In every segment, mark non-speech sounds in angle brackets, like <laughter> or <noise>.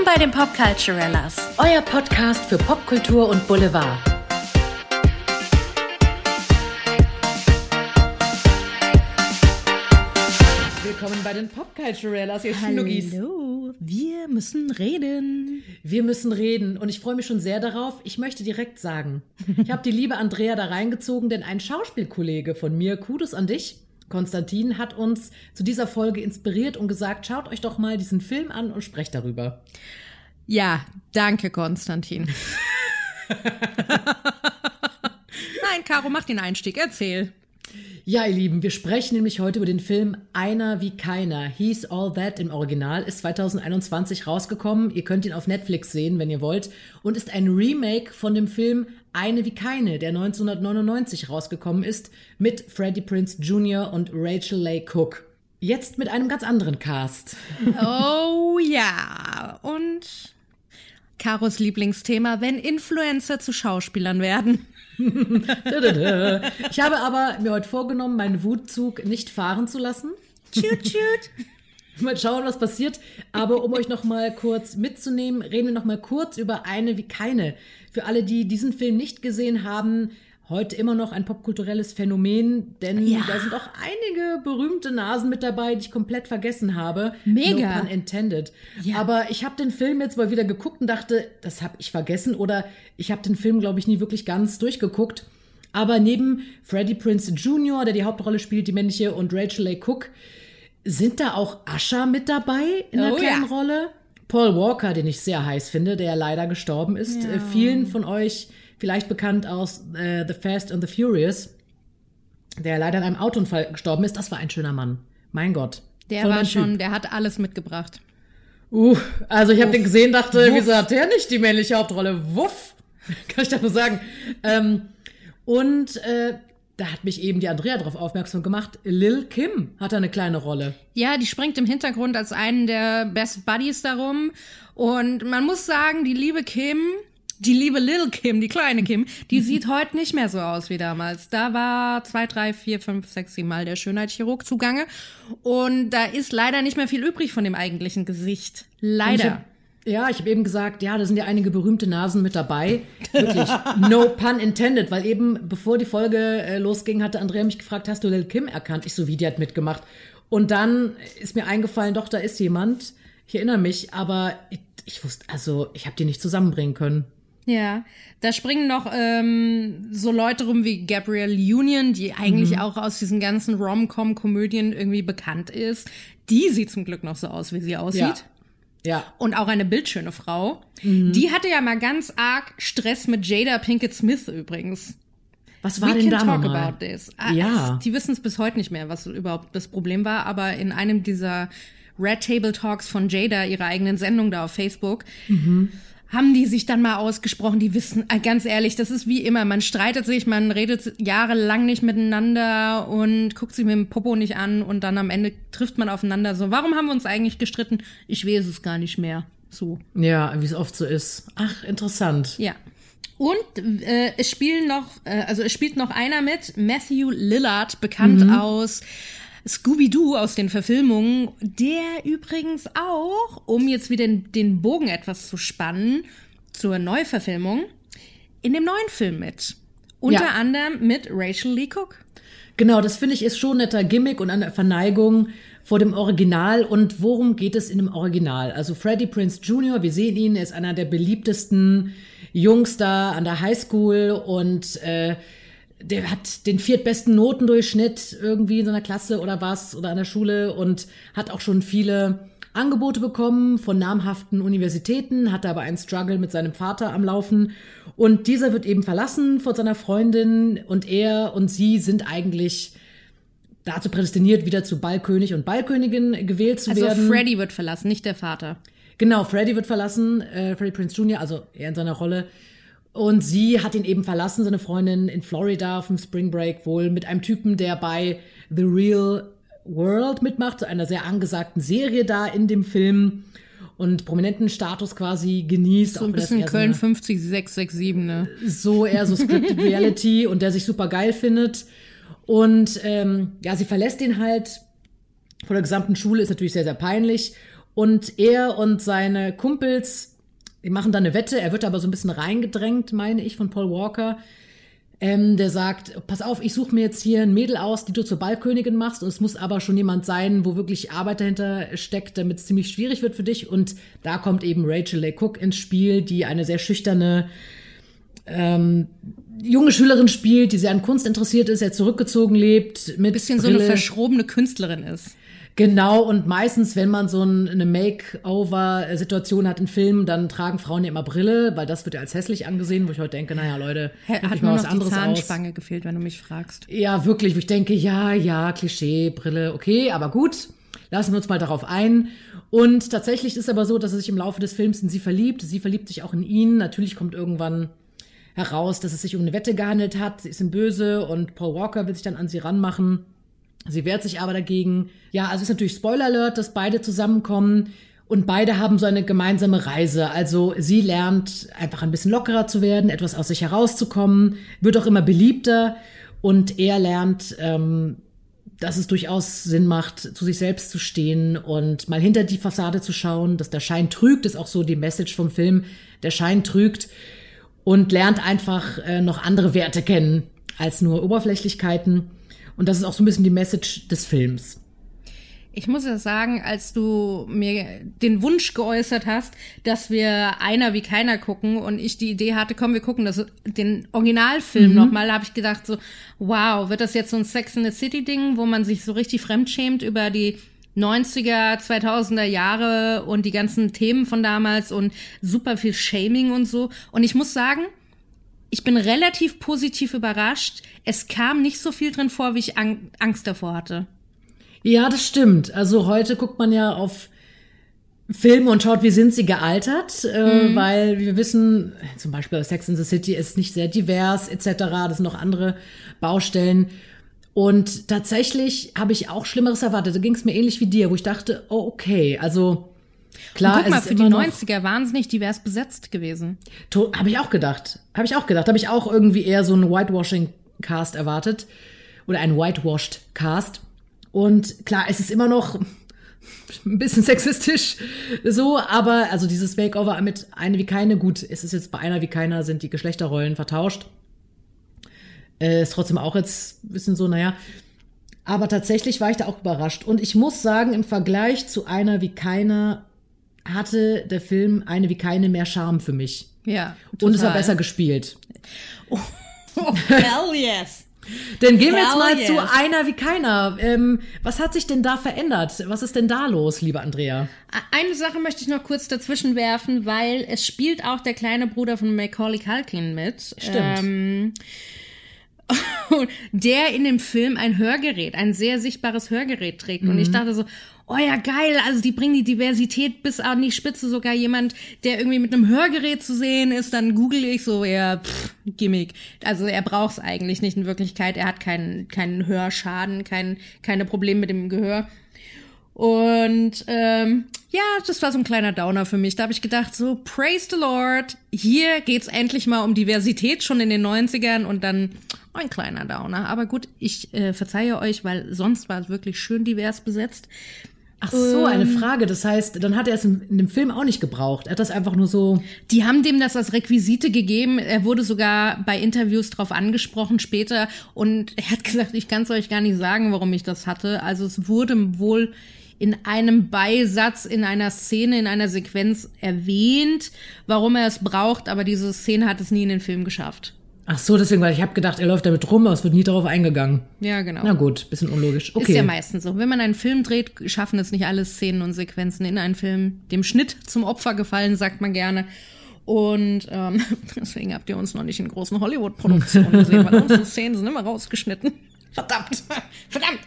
Willkommen bei den Popculturellas, euer Podcast für Popkultur und Boulevard. Willkommen bei den Popculturellas, ihr Schnuggis. Hallo, wir müssen reden. Wir müssen reden und ich freue mich schon sehr darauf. Ich möchte direkt sagen, ich habe die liebe Andrea da reingezogen, denn ein Schauspielkollege von mir, Kudos an dich, Konstantin, hat uns zu dieser Folge inspiriert und gesagt, schaut euch doch mal diesen Film an und sprecht darüber. Ja, danke, Konstantin. <laughs> <laughs> Nein, Caro, mach den Einstieg, erzähl. Ja, ihr Lieben, wir sprechen nämlich heute über den Film Einer wie keiner. He's All That im Original, ist 2021 rausgekommen. Ihr könnt ihn auf Netflix sehen, wenn ihr wollt. Und ist ein Remake von dem Film Eine wie keine, der 1999 rausgekommen ist, mit Freddie Prince Jr. und Rachel Leigh Cook. Jetzt mit einem ganz anderen Cast. <laughs> Oh ja, und Karos Lieblingsthema, wenn Influencer zu Schauspielern werden. <laughs> ich habe aber mir heute vorgenommen, meinen Wutzug nicht fahren zu lassen. Tschüt, tschüt. Mal schauen, was passiert. Aber um euch noch mal kurz mitzunehmen, reden wir noch mal kurz über eine wie keine. Für alle, die diesen Film nicht gesehen haben, heute immer noch ein popkulturelles Phänomen, denn Ja. da sind auch einige berühmte Nasen mit dabei, die ich komplett vergessen habe. Mega. No pun intended. Ja. Aber ich habe den Film jetzt mal wieder geguckt und dachte, das habe ich vergessen oder ich habe den Film, glaube ich, nie wirklich ganz durchgeguckt. Aber neben Freddie Prince Jr., der die Hauptrolle spielt, die männliche, und Rachel Leigh Cook, sind da auch Asher mit dabei in einer Oh kleinen ja. Rolle? Paul Walker, den ich sehr heiß finde, der leider gestorben ist. Äh, vielen von euch vielleicht bekannt aus äh, The Fast and the Furious, der leider in einem Autounfall gestorben ist. Das war ein schöner Mann. Mein Gott. Der Voll war schon, der hat alles mitgebracht. Uh, also ich habe den gesehen, dachte, Wuff. wieso hat der nicht die männliche Hauptrolle? Wuff, <laughs> kann ich da nur sagen. Ähm, und äh, da hat mich eben die Andrea darauf aufmerksam gemacht. Lil Kim hat da eine kleine Rolle. Ja, die springt im Hintergrund als einen der Best Buddies darum. Und man muss sagen, die liebe Kim, die liebe Lil Kim, die kleine Kim, die sieht heute nicht mehr so aus wie damals. Da war zwei, drei, vier, fünf, sechs, sieben Mal der Schönheitschirurg zugange. Und da ist leider nicht mehr viel übrig von dem eigentlichen Gesicht. Leider. ja, ich habe eben gesagt, ja, da sind ja einige berühmte Nasen mit dabei. Wirklich, no pun intended, weil eben bevor die Folge äh, losging, hatte Andrea mich gefragt, hast du Lil Kim erkannt? Ich so, wie, die hat mitgemacht. Und dann ist mir eingefallen, doch, da ist jemand. Ich erinnere mich, aber ich, ich wusste, also ich habe die nicht zusammenbringen können. Ja, da springen noch ähm, so Leute rum wie Gabrielle Union, die eigentlich auch aus diesen ganzen Rom-Com-Komödien irgendwie bekannt ist. Die sieht zum Glück noch so aus, wie sie aussieht. Ja. Und auch eine bildschöne Frau. Die hatte ja mal ganz arg Stress mit Jada Pinkett Smith übrigens. Was war We denn can da talk about this. Ah, Ja. Die wissen es bis heute nicht mehr, was überhaupt das Problem war, aber in einem dieser Red Table Talks von Jada, ihrer eigenen Sendung da auf Facebook, haben die sich dann mal ausgesprochen, die wissen, äh, ganz ehrlich, das ist wie immer, man streitet sich, man redet jahrelang nicht miteinander und guckt sich mit dem Popo nicht an und dann am Ende trifft man aufeinander so, warum haben wir uns eigentlich gestritten? Ich weiß es gar nicht mehr. So. Ja, wie es oft so ist. Ach, interessant. Ja. Und äh, es spielen noch, äh, also es spielt noch einer mit, Matthew Lillard, bekannt aus Scooby-Doo aus den Verfilmungen, der übrigens auch, um jetzt wieder den, den Bogen etwas zu spannen, zur Neuverfilmung, in dem neuen Film mit. Unter Ja. anderem mit Rachel Lee Cook. Genau, das finde ich ist schon ein netter Gimmick und eine Verneigung vor dem Original. Und worum geht es in dem Original? Also Freddie Prince Jr., wir sehen ihn, er ist einer der beliebtesten Jungs da an der Highschool und äh, der hat den viertbesten Notendurchschnitt irgendwie in seiner Klasse oder was oder an der Schule und hat auch schon viele Angebote bekommen von namhaften Universitäten, hatte aber einen Struggle mit seinem Vater am Laufen und dieser wird eben verlassen von seiner Freundin und er und sie sind eigentlich dazu prädestiniert, wieder zu Ballkönig und Ballkönigin gewählt zu Also werden. Freddie wird verlassen, nicht der Vater. Genau, Freddy wird verlassen, äh, Freddie Prince Jr., also er in seiner Rolle. Und sie hat ihn eben verlassen, seine Freundin in Florida auf dem Spring Break wohl mit einem Typen, der bei The Real World mitmacht, einer sehr angesagten Serie da in dem Film und prominenten Status quasi genießt. So ein bisschen Köln so, eine- 50667, ne? so eher so Scripted <laughs> Reality und der sich super geil findet. Und ähm, ja, sie verlässt ihn halt vor der gesamten Schule, ist natürlich sehr, sehr peinlich. Und er und seine Kumpels, die machen dann eine Wette. Er wird aber so ein bisschen reingedrängt, meine ich, von Paul Walker. Ähm, der sagt, pass auf, ich suche mir jetzt hier ein Mädel aus, die du zur Ballkönigin machst. Und es muss aber schon jemand sein, wo wirklich Arbeit dahinter steckt, damit es ziemlich schwierig wird für dich. Und da kommt eben Rachel Leigh Cook ins Spiel, die eine sehr schüchterne ähm, junge Schülerin spielt, die sehr an Kunst interessiert ist, sehr zurückgezogen lebt. Mit Bisschen Brille. so eine verschrobene Künstlerin ist. Genau, und meistens, wenn man so ein, eine Makeover-Situation hat in Filmen, dann tragen Frauen ja immer Brille, weil das wird ja als hässlich angesehen, wo ich heute denke, naja, Leute, Hat mal noch was die anderes aus. Zahnspange gefehlt, wenn du mich fragst. Ja, wirklich, wo ich denke, ja, ja, Klischee, Brille, okay, aber gut, lassen wir uns mal darauf ein. Und tatsächlich ist aber so, dass er sich im Laufe des Films in sie verliebt. Sie verliebt sich auch in ihn. Natürlich kommt irgendwann heraus, dass es sich um eine Wette gehandelt hat. Sie ist ihm böse und Paul Walker will sich dann an sie ranmachen. Sie wehrt sich aber dagegen. Ja, also ist natürlich Spoiler Alert, dass beide zusammenkommen und beide haben so eine gemeinsame Reise. Also sie lernt einfach ein bisschen lockerer zu werden, etwas aus sich herauszukommen, wird auch immer beliebter und er lernt, ähm, dass es durchaus Sinn macht, zu sich selbst zu stehen und mal hinter die Fassade zu schauen, dass der Schein trügt, ist auch so die Message vom Film. Der Schein trügt und lernt einfach äh, noch andere Werte kennen als nur Oberflächlichkeiten. Und das ist auch so ein bisschen die Message des Films. Ich muss ja sagen, als du mir den Wunsch geäußert hast, dass wir einer wie keiner gucken und ich die Idee hatte, komm, wir gucken das, den Originalfilm mhm. nochmal, habe ich gedacht so, wow, wird das jetzt so ein Sex in the City Ding, wo man sich so richtig fremdschämt über die 90er, 2000er Jahre und die ganzen Themen von damals und super viel Shaming und so. Und ich muss sagen, ich bin relativ positiv überrascht. Es kam nicht so viel drin vor, wie ich Angst davor hatte. Ja, das stimmt. Also heute guckt man ja auf Filme und schaut, wie sind sie gealtert, äh, mhm. weil wir wissen, zum Beispiel Sex in the City ist nicht sehr divers etc. Das sind noch andere Baustellen. Und tatsächlich habe ich auch Schlimmeres erwartet. Da ging es mir ähnlich wie dir, wo ich dachte, oh, okay, also klar. Und guck mal, für die 90er wahnsinnig divers besetzt gewesen. Habe ich auch gedacht. Habe ich auch gedacht. Habe ich auch irgendwie eher so einen Whitewashing-Cast erwartet. Oder einen Whitewashed-Cast. Und klar, es ist immer noch <laughs> ein bisschen sexistisch so, aber also dieses Makeover mit eine wie keine, gut, es ist jetzt bei einer wie keiner sind die Geschlechterrollen vertauscht. Äh, ist trotzdem auch jetzt ein bisschen so, naja. Aber tatsächlich war ich da auch überrascht. Und ich muss sagen, im Vergleich zu einer wie keiner hatte der Film eine wie keine mehr Charme für mich. Ja. Total. Und es war besser gespielt. Oh, oh hell yes. <laughs> Dann gehen wir jetzt mal yes. zu einer wie keiner. Ähm, was hat sich denn da verändert? Was ist denn da los, liebe Andrea? Eine Sache möchte ich noch kurz dazwischen werfen, weil es spielt auch der kleine Bruder von Macaulay Culkin mit. Stimmt. Ähm, <laughs> der in dem Film ein Hörgerät, ein sehr sichtbares Hörgerät trägt. Mhm. Und ich mhm. dachte so, oh ja, geil, also die bringen die Diversität bis an die Spitze. Sogar jemand, der irgendwie mit einem Hörgerät zu sehen ist, dann google ich so, ja, pff, Gimmick. Also er braucht es eigentlich nicht in Wirklichkeit. Er hat keinen, keinen Hörschaden, kein, keine Probleme mit dem Gehör. Und ähm, ja, das war so ein kleiner Downer für mich. Da habe ich gedacht, so, praise the Lord, hier geht's endlich mal um Diversität schon in den 90ern und dann ein kleiner Downer. Aber gut, ich äh, verzeihe euch, weil sonst war es wirklich schön divers besetzt. Ach so, eine ähm, Frage. Das heißt, dann hat er es in, in, dem Film auch nicht gebraucht. Er hat das einfach nur so. Die haben dem das als Requisite gegeben. Er wurde sogar bei Interviews drauf angesprochen später und er hat <laughs> gesagt, ich kann es euch gar nicht sagen, warum ich das hatte. Also es wurde wohl in einem Beisatz, in einer Szene, in einer Sequenz erwähnt, warum er es braucht, aber diese Szene hat es nie in den Film geschafft. Ach so, deswegen, weil ich habe gedacht, er läuft damit rum, aber es wird nie darauf eingegangen. Ja, genau. Na gut, bisschen unlogisch. Okay. Ist ja meistens so. Wenn man einen Film dreht, schaffen es nicht alle Szenen und Sequenzen in einen Film dem Schnitt zum Opfer gefallen, sagt man gerne. Und ähm, <laughs> deswegen habt ihr uns noch nicht in großen Hollywood-Produktionen gesehen, weil unsere <laughs> Szenen sind immer rausgeschnitten. Verdammt, <laughs> verdammt.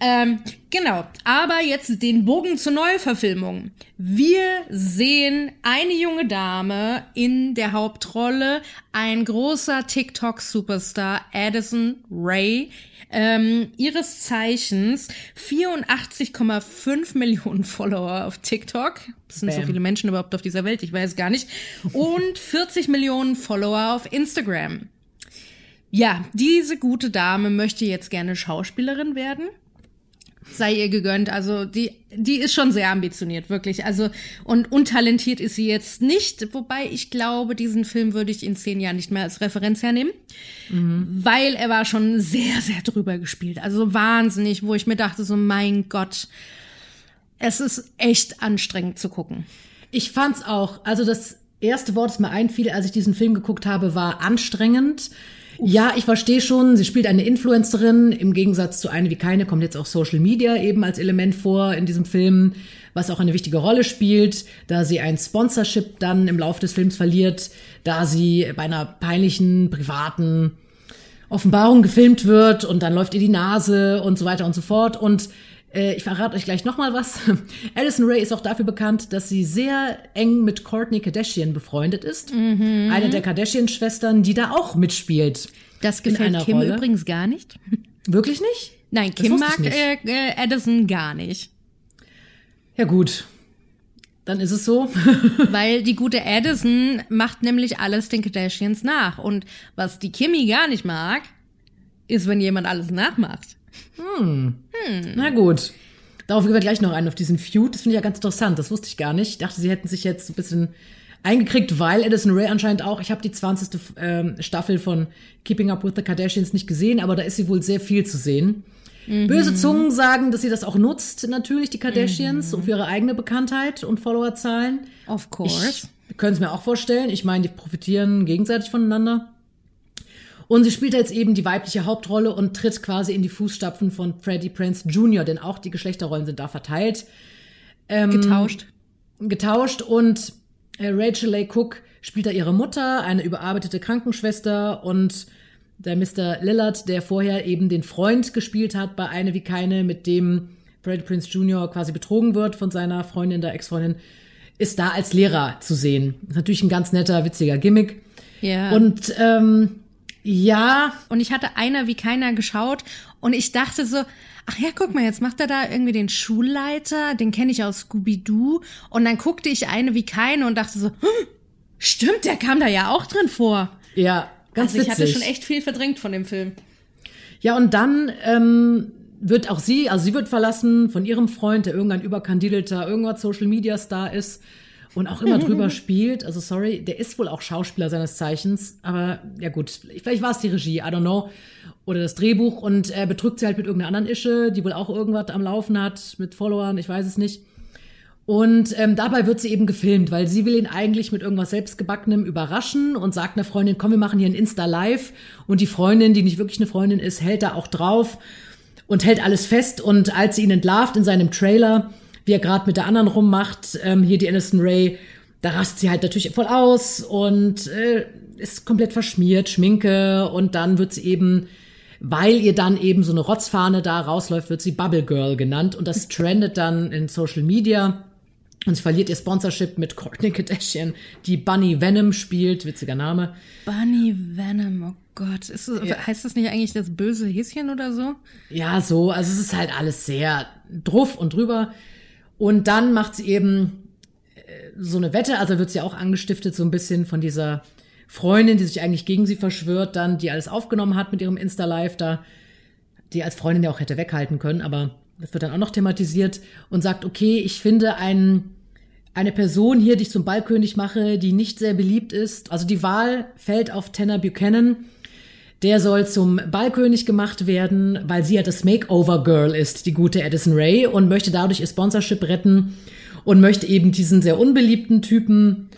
Ähm, genau, aber jetzt den Bogen zur Neuverfilmung. Wir sehen eine junge Dame in der Hauptrolle, ein großer TikTok-Superstar, Addison Ray, ähm, ihres Zeichens 84,5 Millionen <laughs> Follower auf TikTok. Das sind Bam. so viele Menschen überhaupt auf dieser Welt, ich weiß gar nicht. Und 40 Millionen Follower auf Instagram. Ja, diese gute Dame möchte jetzt gerne Schauspielerin werden. sei ihr gegönnt. Also die, die ist schon sehr ambitioniert, wirklich. Also und untalentiert ist sie jetzt nicht, wobei ich glaube, diesen Film würde ich in zehn Jahren nicht mehr als Referenz hernehmen, mhm. weil er war schon sehr, sehr drüber gespielt. Also wahnsinnig, wo ich mir dachte, so mein Gott, es ist echt anstrengend zu gucken. Ich fand's auch. Also das erste Wort, das mir einfiel, als ich diesen Film geguckt habe, war anstrengend. Ja, ich verstehe schon, sie spielt eine Influencerin. Im Gegensatz zu eine wie keine kommt jetzt auch Social Media eben als Element vor in diesem Film, was auch eine wichtige Rolle spielt, da sie ein Sponsorship dann im Laufe des Films verliert, da sie bei einer peinlichen privaten Offenbarung gefilmt wird und dann läuft ihr die Nase und so weiter und so fort. Und äh, ich verrate euch gleich nochmal was. <laughs> Alison Ray ist auch dafür bekannt, dass sie sehr eng mit Courtney Kardashian befreundet ist. Mhm. Eine der Kardashian-Schwestern, die da auch mitspielt. Das gefällt Kim Rolle. übrigens gar nicht. <laughs> Wirklich nicht? Nein, Kim mag äh, äh, Addison gar nicht. Ja gut, dann ist es so. <laughs> Weil die gute Addison macht nämlich alles den Kardashians nach. Und was die Kimmy gar nicht mag, ist, wenn jemand alles nachmacht. Hm. hm. Na gut. Darauf gehen wir gleich noch ein, auf diesen Feud. Das finde ich ja ganz interessant. Das wusste ich gar nicht. Ich dachte, sie hätten sich jetzt ein bisschen eingekriegt, weil Edison Ray anscheinend auch, ich habe die 20. Ähm, Staffel von Keeping Up with the Kardashians nicht gesehen, aber da ist sie wohl sehr viel zu sehen. Mhm. Böse Zungen sagen, dass sie das auch nutzt, natürlich, die Kardashians, mhm. um für ihre eigene Bekanntheit und Followerzahlen. Of course. Ich könnte es mir auch vorstellen. Ich meine, die profitieren gegenseitig voneinander. Und sie spielt jetzt eben die weibliche Hauptrolle und tritt quasi in die Fußstapfen von Freddie Prince Jr., denn auch die Geschlechterrollen sind da verteilt. Ähm, getauscht. Getauscht und äh, Rachel Leigh Cook spielt da ihre Mutter, eine überarbeitete Krankenschwester und der Mr. Lillard, der vorher eben den Freund gespielt hat bei Eine wie keine, mit dem Freddie Prince Jr. quasi betrogen wird von seiner Freundin, der Ex-Freundin, ist da als Lehrer zu sehen. Natürlich ein ganz netter, witziger Gimmick. Ja. Und ähm, ja. Und ich hatte einer wie keiner geschaut und ich dachte so, ach ja, guck mal, jetzt macht er da irgendwie den Schulleiter, den kenne ich aus Scooby-Doo. Und dann guckte ich eine wie keine und dachte so, hm, stimmt, der kam da ja auch drin vor. Ja, ganz also ich witzig. hatte schon echt viel verdrängt von dem Film. Ja, und dann ähm, wird auch sie, also sie wird verlassen von ihrem Freund, der irgendein überkandidelter, irgendwas Social Media Star ist und auch immer drüber <laughs> spielt. Also sorry, der ist wohl auch Schauspieler seines Zeichens, aber ja gut, vielleicht war es die Regie, I don't know. Oder das Drehbuch und er betrügt sie halt mit irgendeiner anderen Ische, die wohl auch irgendwas am Laufen hat, mit Followern, ich weiß es nicht. Und ähm, dabei wird sie eben gefilmt, weil sie will ihn eigentlich mit irgendwas selbstgebackenem überraschen und sagt einer Freundin, komm, wir machen hier ein Insta-Live. Und die Freundin, die nicht wirklich eine Freundin ist, hält da auch drauf und hält alles fest. Und als sie ihn entlarvt in seinem Trailer, wie er gerade mit der anderen rummacht, ähm, hier die Aniston Ray, da rastet sie halt natürlich voll aus und äh, ist komplett verschmiert, Schminke und dann wird sie eben, weil ihr dann eben so eine Rotzfahne da rausläuft, wird sie Bubble Girl genannt und das trendet dann in Social Media. Und sie verliert ihr Sponsorship mit Courtney Kardashian, die Bunny Venom spielt, witziger Name. Bunny Venom, oh Gott. Ist, ja. Heißt das nicht eigentlich das böse Häschen oder so? Ja, so. Also es ist halt alles sehr druff und drüber. Und dann macht sie eben äh, so eine Wette, also wird sie auch angestiftet, so ein bisschen von dieser Freundin, die sich eigentlich gegen sie verschwört, dann, die alles aufgenommen hat mit ihrem Insta-Live da, die als Freundin ja auch hätte weghalten können, aber das wird dann auch noch thematisiert und sagt, okay, ich finde ein, eine Person hier, die ich zum Ballkönig mache, die nicht sehr beliebt ist. Also die Wahl fällt auf Tanner Buchanan, der soll zum Ballkönig gemacht werden, weil sie ja das Makeover-Girl ist, die gute Addison Ray, und möchte dadurch ihr Sponsorship retten und möchte eben diesen sehr unbeliebten Typen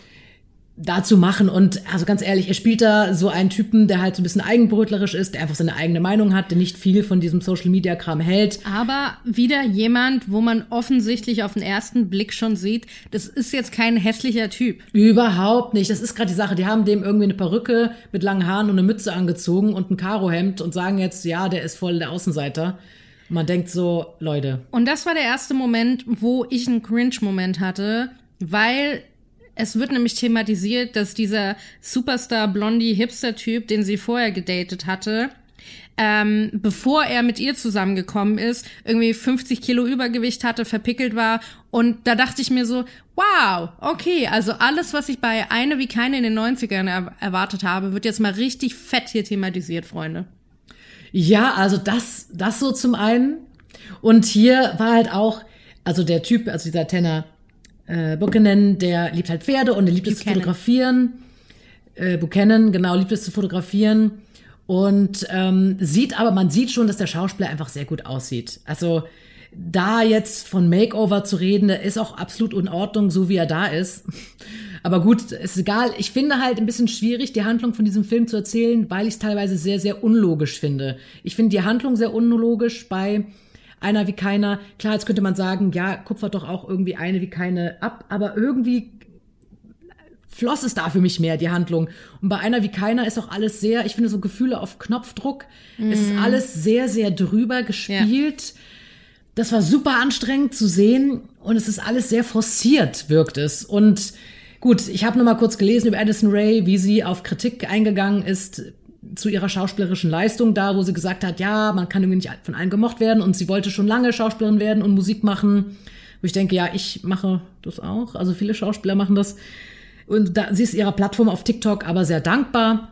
dazu machen. Und also ganz ehrlich, er spielt da so einen Typen, der halt so ein bisschen eigenbrötlerisch ist, der einfach seine eigene Meinung hat, der nicht viel von diesem Social Media Kram hält. Aber wieder jemand, wo man offensichtlich auf den ersten Blick schon sieht, das ist jetzt kein hässlicher Typ. Überhaupt nicht. Das ist gerade die Sache. Die haben dem irgendwie eine Perücke mit langen Haaren und eine Mütze angezogen und ein Karohemd und sagen jetzt, ja, der ist voll der Außenseiter. man denkt so, Leute. Und das war der erste Moment, wo ich einen Cringe-Moment hatte, weil es wird nämlich thematisiert, dass dieser Superstar Blondie Hipster-Typ, den sie vorher gedatet hatte, ähm, bevor er mit ihr zusammengekommen ist, irgendwie 50 Kilo Übergewicht hatte, verpickelt war. Und da dachte ich mir so, wow, okay, also alles, was ich bei Eine wie keine in den 90ern er erwartet habe, wird jetzt mal richtig fett hier thematisiert, Freunde. Ja, also das, das so zum einen. Und hier war halt auch, also der Typ, also dieser Tenor äh, Buchanan, der liebt halt Pferde und er liebt es zu Buchanan. fotografieren. Äh, Buchanan, genau, liebt es zu fotografieren. Und ähm, sieht aber, man sieht schon, dass der Schauspieler einfach sehr gut aussieht. Also da jetzt von Makeover zu reden, der ist auch absolut in Ordnung, so wie er da ist. <laughs> Aber gut, ist egal. Ich finde halt ein bisschen schwierig, die Handlung von diesem Film zu erzählen, weil ich es teilweise sehr, sehr unlogisch finde. Ich finde die Handlung sehr unlogisch bei einer wie keiner. Klar, jetzt könnte man sagen, ja, kupfert doch auch irgendwie eine wie keine ab, aber irgendwie floss es da für mich mehr, die Handlung. Und bei einer wie keiner ist auch alles sehr, ich finde so Gefühle auf Knopfdruck. Es ist alles sehr, sehr drüber gespielt. Das war super anstrengend zu sehen und es ist alles sehr forciert, wirkt es. Und gut, ich habe noch mal kurz gelesen über Addison Ray, wie sie auf Kritik eingegangen ist zu ihrer schauspielerischen Leistung da, wo sie gesagt hat, ja, man kann irgendwie nicht von allen gemocht werden und sie wollte schon lange Schauspielerin werden und Musik machen. Wo ich denke, ja, ich mache das auch. Also viele Schauspieler machen das. Und da, sie ist ihrer Plattform auf TikTok aber sehr dankbar.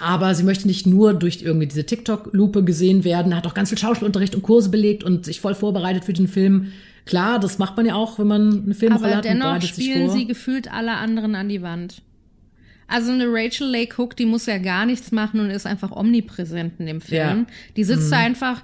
Aber sie möchte nicht nur durch irgendwie diese TikTok-Lupe gesehen werden, hat auch ganz viel Schauspielunterricht und Kurse belegt und sich voll vorbereitet für den Film. Klar, das macht man ja auch, wenn man eine Filmrolle Aber hat und dennoch spielen sie gefühlt alle anderen an die Wand. Also eine Rachel Lake Hook, die muss ja gar nichts machen und ist einfach omnipräsent in dem Film. Ja. Mhm. Die sitzt da einfach,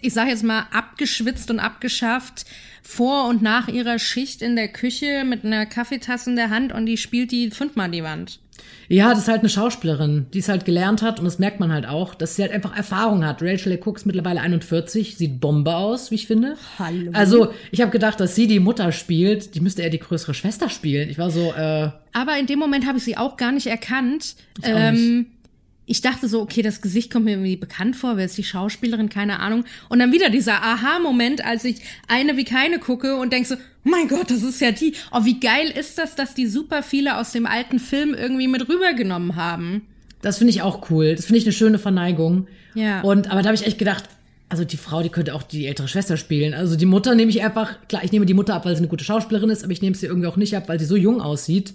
ich sag jetzt mal, abgeschwitzt und abgeschafft vor und nach ihrer Schicht in der Küche mit einer Kaffeetasse in der Hand und die spielt die fünfmal die Wand. Ja, das ist halt eine Schauspielerin, die es halt gelernt hat und das merkt man halt auch, dass sie halt einfach Erfahrung hat. Rachel Lee Cook ist mittlerweile 41, sieht Bombe aus, wie ich finde. Hallo. Also, ich habe gedacht, dass sie die Mutter spielt, die müsste eher die größere Schwester spielen. Ich war so, äh, Aber in dem Moment habe ich sie auch gar nicht erkannt. Ich ähm, ich dachte so, okay, das Gesicht kommt mir irgendwie bekannt vor, wer ist die Schauspielerin, keine Ahnung. Und dann wieder dieser Aha-Moment, als ich eine wie keine gucke und denk so, mein Gott, das ist ja die. Oh, wie geil ist das, dass die super viele aus dem alten Film irgendwie mit rübergenommen haben. das finde ich auch cool. Das finde ich eine schöne Verneigung. Ja. Und, aber da habe ich echt gedacht, also die Frau, die könnte auch die ältere Schwester spielen. Also die Mutter nehme ich einfach, klar, ich nehme die Mutter ab, weil sie eine gute Schauspielerin ist, aber ich nehme sie irgendwie auch nicht ab, weil sie so jung aussieht.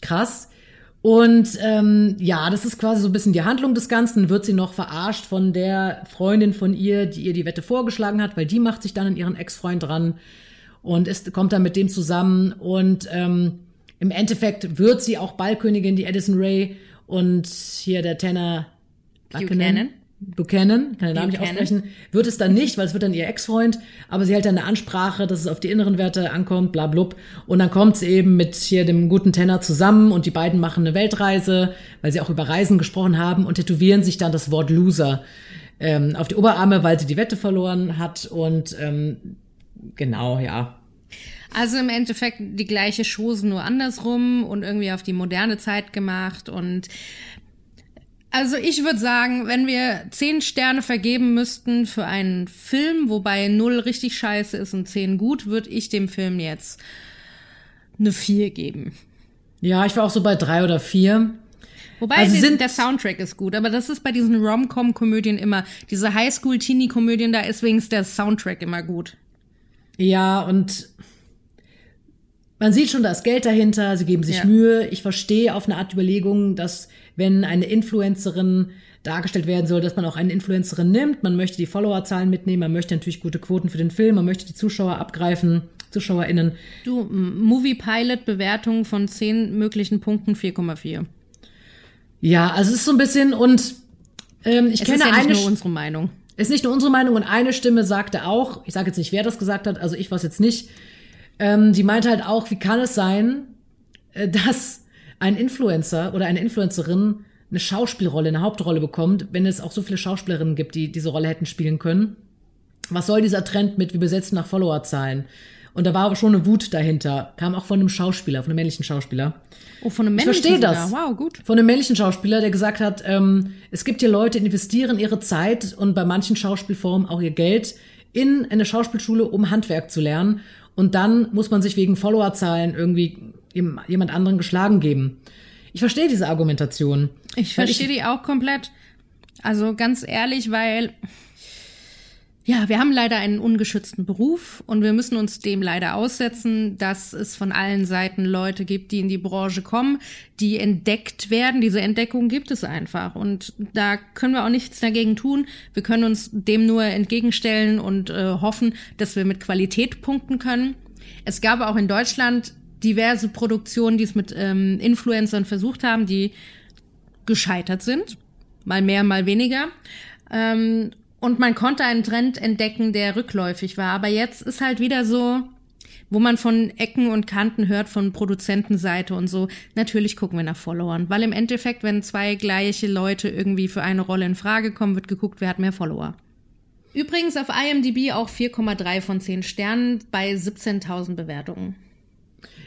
Krass. Und ähm, ja, das ist quasi so ein bisschen die Handlung des Ganzen. Wird sie noch verarscht von der Freundin von ihr, die ihr die Wette vorgeschlagen hat, weil die macht sich dann an ihren Ex-Freund dran und ist, kommt dann mit dem zusammen. Und ähm, im Endeffekt wird sie auch Ballkönigin, die Addison Ray und hier der Tenor Buchanan. Buchanan, kann den Namen nicht aussprechen, wird es dann nicht, weil es wird dann ihr Ex-Freund, aber sie hält dann eine Ansprache, dass es auf die inneren Werte ankommt, bla blub. Und dann kommt sie eben mit hier dem guten Tenor zusammen und die beiden machen eine Weltreise, weil sie auch über Reisen gesprochen haben und tätowieren sich dann das Wort Loser ähm, auf die Oberarme, weil sie die Wette verloren hat und ähm, genau, ja. Also im Endeffekt die gleiche Chose, nur andersrum und irgendwie auf die moderne Zeit gemacht. Und also ich würde sagen, wenn wir zehn Sterne vergeben müssten für einen Film, wobei null richtig scheiße ist und zehn gut, würde ich dem Film jetzt eine vier geben. Ja, ich war auch so bei drei oder vier. Wobei Also sind- der Soundtrack ist gut, aber das ist bei diesen Rom-Com-Komödien immer. Diese Highschool-Teenie-Komödien, da ist wenigstens der Soundtrack immer gut. Ja, und man sieht schon, da ist Geld dahinter, sie geben sich Ja. Mühe. Ich verstehe auf eine Art Überlegung, dass wenn eine Influencerin dargestellt werden soll, dass man auch eine Influencerin nimmt. Man möchte die Followerzahlen mitnehmen, man möchte natürlich gute Quoten für den Film, man möchte die Zuschauer abgreifen, ZuschauerInnen. Du, Movie Pilot Bewertung von 10 möglichen Punkten 4,4. Ja, also es ist so ein bisschen und ähm, ich Es kenne ist ja nicht eine nur Sch- unsere Meinung. Ist nicht nur unsere Meinung und eine Stimme sagte auch, ich sage jetzt nicht, wer das gesagt hat, also ich weiß jetzt nicht, ähm, die meinte halt auch, wie kann es sein, äh, dass ein Influencer oder eine Influencerin eine Schauspielrolle, eine Hauptrolle bekommt, wenn es auch so viele Schauspielerinnen gibt, die diese Rolle hätten spielen können. Was soll dieser Trend mit, wir besetzen nach Followerzahlen? Und da war aber schon eine Wut dahinter, kam auch von einem Schauspieler, von einem männlichen Schauspieler. Oh, von einem Ich männlichen verstehe sogar. das. Wow, gut. Von einem männlichen Schauspieler, der gesagt hat, ähm, es gibt hier Leute, die investieren ihre Zeit und bei manchen Schauspielformen auch ihr Geld in eine Schauspielschule, um Handwerk zu lernen. Und dann muss man sich wegen Followerzahlen irgendwie jemand anderen geschlagen geben. Ich verstehe diese Argumentation. Ich verstehe die auch komplett. Also ganz ehrlich, weil Ja, wir haben leider einen ungeschützten Beruf und wir müssen uns dem leider aussetzen, dass es von allen Seiten Leute gibt, die in die Branche kommen, die entdeckt werden. Diese Entdeckung gibt es einfach und da können wir auch nichts dagegen tun. Wir können uns dem nur entgegenstellen und äh, hoffen, dass wir mit Qualität punkten können. Es gab auch in Deutschland diverse Produktionen, die es mit ähm, Influencern versucht haben, die gescheitert sind. Mal mehr, mal weniger. Ähm, und man konnte einen Trend entdecken, der rückläufig war. Aber jetzt ist halt wieder so, wo man von Ecken und Kanten hört, von Produzentenseite und so. Natürlich gucken wir nach Followern, weil im Endeffekt, wenn zwei gleiche Leute irgendwie für eine Rolle in Frage kommen, wird geguckt, wer hat mehr Follower. Übrigens auf IMDb auch 4,3 von 10 Sternen bei 17.000 Bewertungen.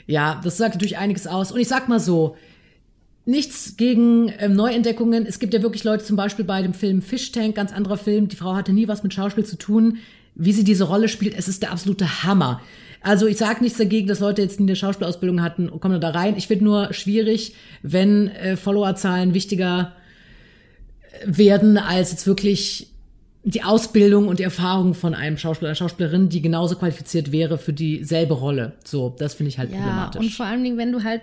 Ja, das sagt natürlich einiges aus. Und ich sag mal so, Nichts gegen ähm, Neuentdeckungen. Es gibt ja wirklich Leute, zum Beispiel bei dem Film Fish Tank, ganz anderer Film. Die Frau hatte nie was mit Schauspiel zu tun. Wie sie diese Rolle spielt, es ist der absolute Hammer. Also ich sage nichts dagegen, dass Leute jetzt nie eine Schauspielausbildung hatten und kommen da rein. Ich finde nur schwierig, wenn äh, Followerzahlen wichtiger äh, werden als jetzt wirklich die Ausbildung und die Erfahrung von einem Schauspieler oder Schauspielerin, die genauso qualifiziert wäre für dieselbe Rolle. So, das finde ich halt ja, problematisch. Und vor allen Dingen, wenn du halt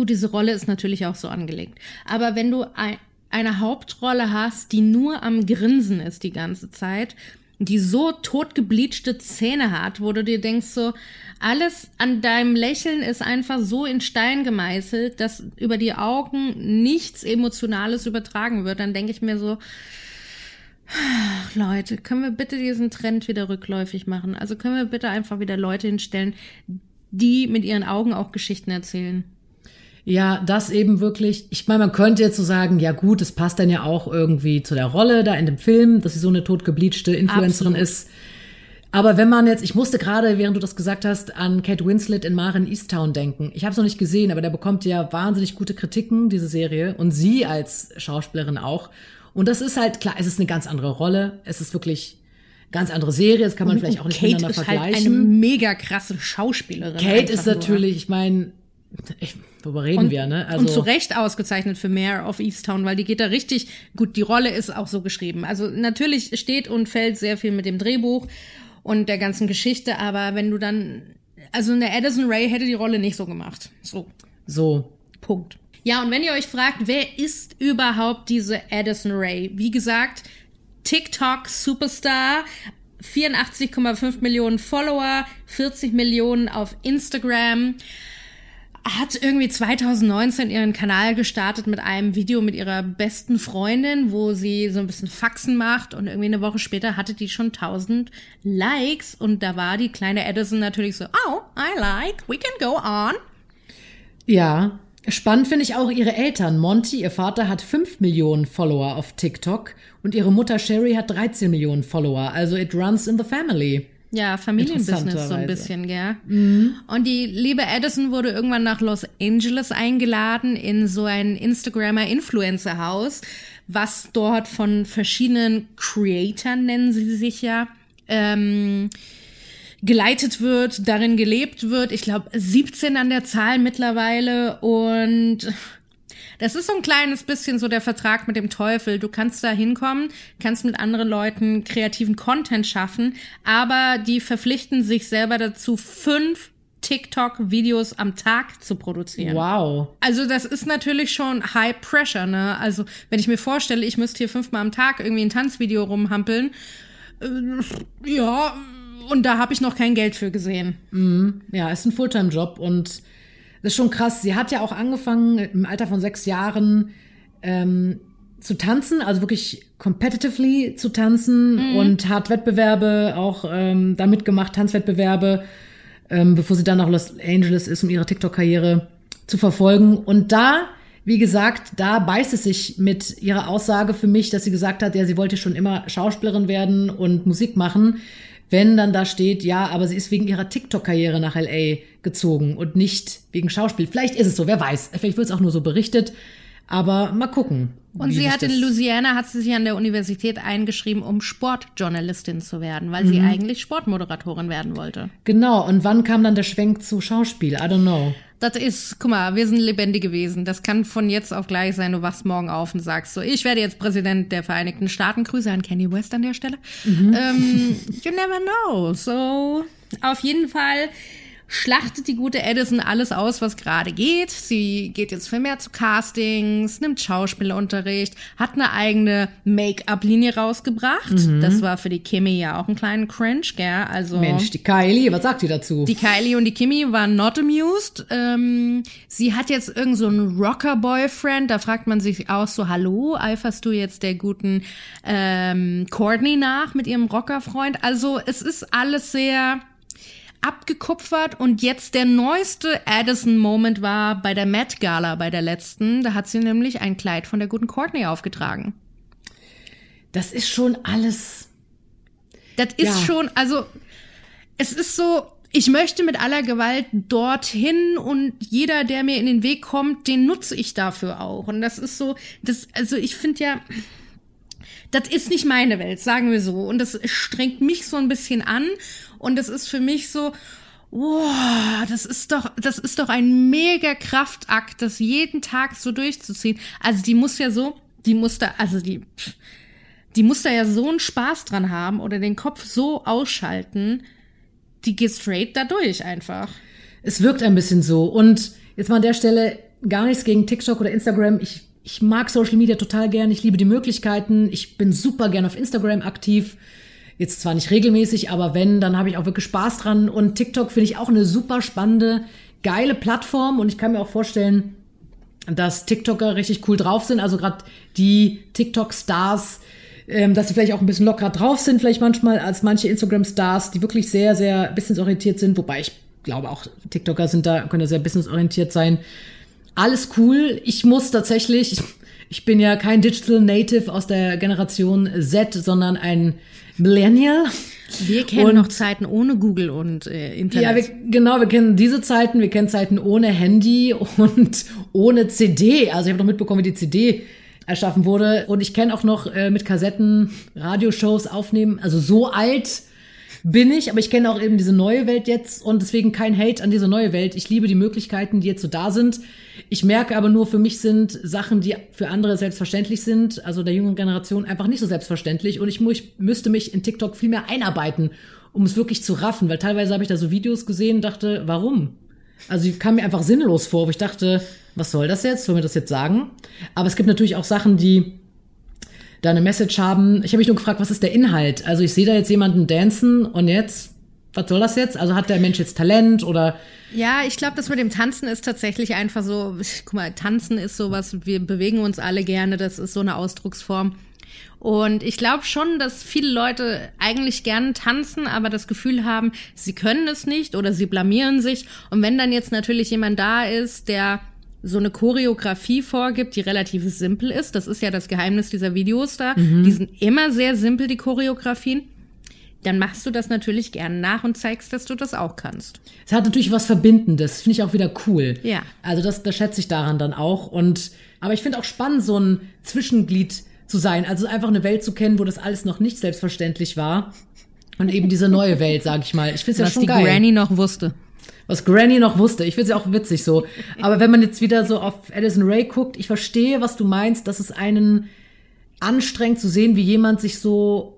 Gut, diese Rolle ist natürlich auch so angelegt. Aber wenn du ein, eine Hauptrolle hast, die nur am Grinsen ist die ganze Zeit, die so totgebleachte Zähne hat, wo du dir denkst so, alles an deinem Lächeln ist einfach so in Stein gemeißelt, dass über die Augen nichts Emotionales übertragen wird, dann denke ich mir so, ach, Leute, können wir bitte diesen Trend wieder rückläufig machen? Also können wir bitte einfach wieder Leute hinstellen, die mit ihren Augen auch Geschichten erzählen? Ja, das eben wirklich, ich meine, man könnte jetzt so sagen, ja gut, es passt dann ja auch irgendwie zu der Rolle da in dem Film, dass sie so eine totgebleachte Influencerin Absolut. ist. Aber wenn man jetzt, ich musste gerade, während du das gesagt hast, an Kate Winslet in Maren Easttown denken. Ich habe es noch nicht gesehen, aber der bekommt ja wahnsinnig gute Kritiken, diese Serie. Und sie als Schauspielerin auch. Und das ist halt, klar, es ist eine ganz andere Rolle. Es ist wirklich ganz andere Serie, das kann man und vielleicht auch nicht Kate miteinander ist vergleichen. Halt eine mega krasse Schauspielerin. Kate ist natürlich, nur. ich meine, ich, worüber reden und, wir, ne? Also und zu Recht ausgezeichnet für Mayor of Easttown, weil die geht da richtig, gut, die Rolle ist auch so geschrieben. Also natürlich steht und fällt sehr viel mit dem Drehbuch und der ganzen Geschichte, aber wenn du dann, also eine Addison Ray hätte die Rolle nicht so gemacht. So. So. Punkt. Ja, und wenn ihr euch fragt, wer ist überhaupt diese Addison Ray? Wie gesagt, TikTok Superstar, 84,5 Millionen Follower, 40 Millionen auf Instagram hat irgendwie 2019 ihren Kanal gestartet mit einem Video mit ihrer besten Freundin, wo sie so ein bisschen Faxen macht und irgendwie eine Woche später hatte die schon 1000 Likes und da war die kleine Edison natürlich so, oh, I like, we can go on. Ja, spannend finde ich auch ihre Eltern. Monty, ihr Vater, hat 5 Millionen Follower auf TikTok und ihre Mutter Sherry hat 13 Millionen Follower. Also it runs in the family. Ja, Familienbusiness so ein bisschen, gell? Mhm. Und die liebe Addison wurde irgendwann nach Los Angeles eingeladen in so ein Instagrammer-Influencer-Haus, was dort von verschiedenen Creatoren, nennen sie sich ja, ähm, geleitet wird, darin gelebt wird. Ich glaube, 17 an der Zahl mittlerweile und das ist so ein kleines bisschen so der Vertrag mit dem Teufel. Du kannst da hinkommen, kannst mit anderen Leuten kreativen Content schaffen, aber die verpflichten sich selber dazu, fünf TikTok-Videos am Tag zu produzieren. Wow. Also das ist natürlich schon High Pressure, ne? Also wenn ich mir vorstelle, ich müsste hier fünfmal am Tag irgendwie ein Tanzvideo rumhampeln, äh, ja, und da habe ich noch kein Geld für gesehen. Mhm. Ja, ist ein Fulltime-Job und das ist schon krass. Sie hat ja auch angefangen, im Alter von sechs Jahren ähm, zu tanzen, also wirklich competitively zu tanzen mhm. und hat Wettbewerbe auch ähm, da mitgemacht, Tanzwettbewerbe, ähm, bevor sie dann nach Los Angeles ist, um ihre TikTok-Karriere zu verfolgen. Und da, wie gesagt, da beißt es sich mit ihrer Aussage für mich, dass sie gesagt hat, ja, sie wollte schon immer Schauspielerin werden und Musik machen wenn dann da steht, ja, aber sie ist wegen ihrer TikTok-Karriere nach LA gezogen und nicht wegen Schauspiel. Vielleicht ist es so, wer weiß. Vielleicht wird es auch nur so berichtet. Aber mal gucken. Und sie hat in Louisiana, hat sie sich an der Universität eingeschrieben, um Sportjournalistin zu werden, weil mhm. sie eigentlich Sportmoderatorin werden wollte. Genau. Und wann kam dann der Schwenk zu Schauspiel? I don't know. Das ist, guck mal, wir sind lebendige Wesen. Das kann von jetzt auf gleich sein, du wachst morgen auf und sagst so, ich werde jetzt Präsident der Vereinigten Staaten. Grüße an Kanye West an der Stelle. Mhm. Ähm, you never know. So, auf jeden Fall schlachtet die gute Edison alles aus, was gerade geht. Sie geht jetzt viel mehr zu Castings, nimmt Schauspielunterricht, hat eine eigene Make-up-Linie rausgebracht. Mhm. Das war für die Kimmy ja auch ein kleinen Cringe, gell? Also Mensch, die Kylie, was sagt die dazu? Die Kylie und die Kimmy waren not amused. Ähm, sie hat jetzt irgend so einen Rocker-Boyfriend. Da fragt man sich auch so, hallo, eiferst du jetzt der guten ähm, Courtney nach mit ihrem Rocker-Freund? Also es ist alles sehr abgekupfert und jetzt der neueste Addison-Moment war bei der Met Gala, bei der letzten. Da hat sie nämlich ein Kleid von der guten Courtney aufgetragen. Das ist schon alles. Das ist ja. schon, also es ist so, ich möchte mit aller Gewalt dorthin und jeder, der mir in den Weg kommt, den nutze ich dafür auch. Und das ist so, das, also ich finde ja, das ist nicht meine Welt, sagen wir so. Und das strengt mich so ein bisschen an. Und es ist für mich so, wow, das ist doch, das ist doch ein mega Kraftakt, das jeden Tag so durchzuziehen. Also die muss ja so, die muss da, also die, die muss da ja so einen Spaß dran haben oder den Kopf so ausschalten, die geht straight da durch einfach. Es wirkt ein bisschen so. Und jetzt mal an der Stelle gar nichts gegen TikTok oder Instagram. Ich, ich mag Social Media total gern. Ich liebe die Möglichkeiten. Ich bin super gern auf Instagram aktiv. Jetzt zwar nicht regelmäßig, aber wenn, dann habe ich auch wirklich Spaß dran. Und TikTok finde ich auch eine super spannende, geile Plattform. Und ich kann mir auch vorstellen, dass TikToker richtig cool drauf sind. Also gerade die TikTok-Stars, ähm, dass sie vielleicht auch ein bisschen lockerer drauf sind, vielleicht manchmal als manche Instagram-Stars, die wirklich sehr, sehr businessorientiert sind. Wobei ich glaube auch, TikToker sind da, können da sehr businessorientiert sein. Alles cool. Ich muss tatsächlich, <laughs> ich bin ja kein Digital Native aus der Generation Z, sondern ein Millennial. Wir kennen und, noch Zeiten ohne Google und äh, Internet. Ja, wir, genau, wir kennen diese Zeiten, wir kennen Zeiten ohne Handy und ohne CD. Also ich habe noch mitbekommen, wie die CD erschaffen wurde. Und ich kenne auch noch äh, mit Kassetten Radioshows aufnehmen. Also so alt bin ich, aber ich kenne auch eben diese neue Welt jetzt und deswegen kein Hate an diese neue Welt. Ich liebe die Möglichkeiten, die jetzt so da sind. Ich merke aber nur, für mich sind Sachen, die für andere selbstverständlich sind, also der jüngeren Generation, einfach nicht so selbstverständlich und ich, muss, ich müsste mich in TikTok viel mehr einarbeiten, um es wirklich zu raffen, weil teilweise habe ich da so Videos gesehen und dachte, warum? Also die kam mir einfach sinnlos vor, wo ich dachte, was soll das jetzt? Soll mir das jetzt sagen? Aber es gibt natürlich auch Sachen, die da eine Message haben. Ich habe mich nur gefragt, was ist der Inhalt? Also ich sehe da jetzt jemanden dancen und jetzt, was soll das jetzt? Also hat der Mensch jetzt Talent oder? Ja, ich glaube, das mit dem Tanzen ist tatsächlich einfach so, <laughs> guck mal, Tanzen ist sowas, wir bewegen uns alle gerne, das ist so eine Ausdrucksform. Und ich glaube schon, dass viele Leute eigentlich gerne tanzen, aber das Gefühl haben, sie können es nicht oder sie blamieren sich. Und wenn dann jetzt natürlich jemand da ist, der so eine Choreografie vorgibt, die relativ simpel ist. Das ist ja das Geheimnis dieser Videos da. Mhm. Die sind immer sehr simpel, die Choreografien. Dann machst du das natürlich gern nach und zeigst, dass du das auch kannst. Es hat natürlich was Verbindendes. Finde ich auch wieder cool. Ja. Also das, das schätze ich daran dann auch. Und, aber ich finde auch spannend, so ein Zwischenglied zu sein. Also einfach eine Welt zu kennen, wo das alles noch nicht selbstverständlich war. Und eben diese neue Welt, sag ich mal. Ich finde es ja schon geil. Was die Granny noch wusste was Granny noch wusste. Ich finde sie auch witzig so. Aber wenn man jetzt wieder so auf Addison Ray guckt, ich verstehe, was du meinst, dass es einen anstrengt zu sehen, wie jemand sich so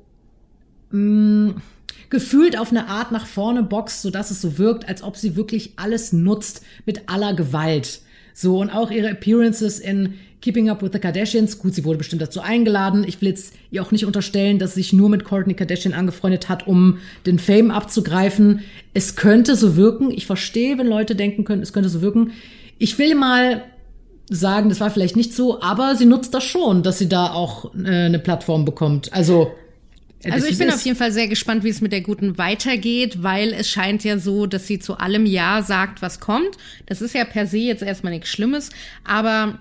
mh, mm, gefühlt auf eine Art nach vorne boxt, so dass es so wirkt, als ob sie wirklich alles nutzt mit aller Gewalt. So und auch ihre Appearances in Keeping Up with the Kardashians. Gut, sie wurde bestimmt dazu eingeladen. Ich will jetzt ihr auch nicht unterstellen, dass sie sich nur mit Courtney Kardashian angefreundet hat, um den Fame abzugreifen. Es könnte so wirken. Ich verstehe, wenn Leute denken können, es könnte so wirken. Ich will mal sagen, das war vielleicht nicht so, aber sie nutzt das schon, dass sie da auch äh, eine Plattform bekommt. Also also ich bin auf jeden Fall sehr gespannt, wie es mit der Guten weitergeht, weil es scheint ja so, dass sie zu allem Ja sagt, was kommt. Das ist ja per se jetzt erstmal nichts Schlimmes, aber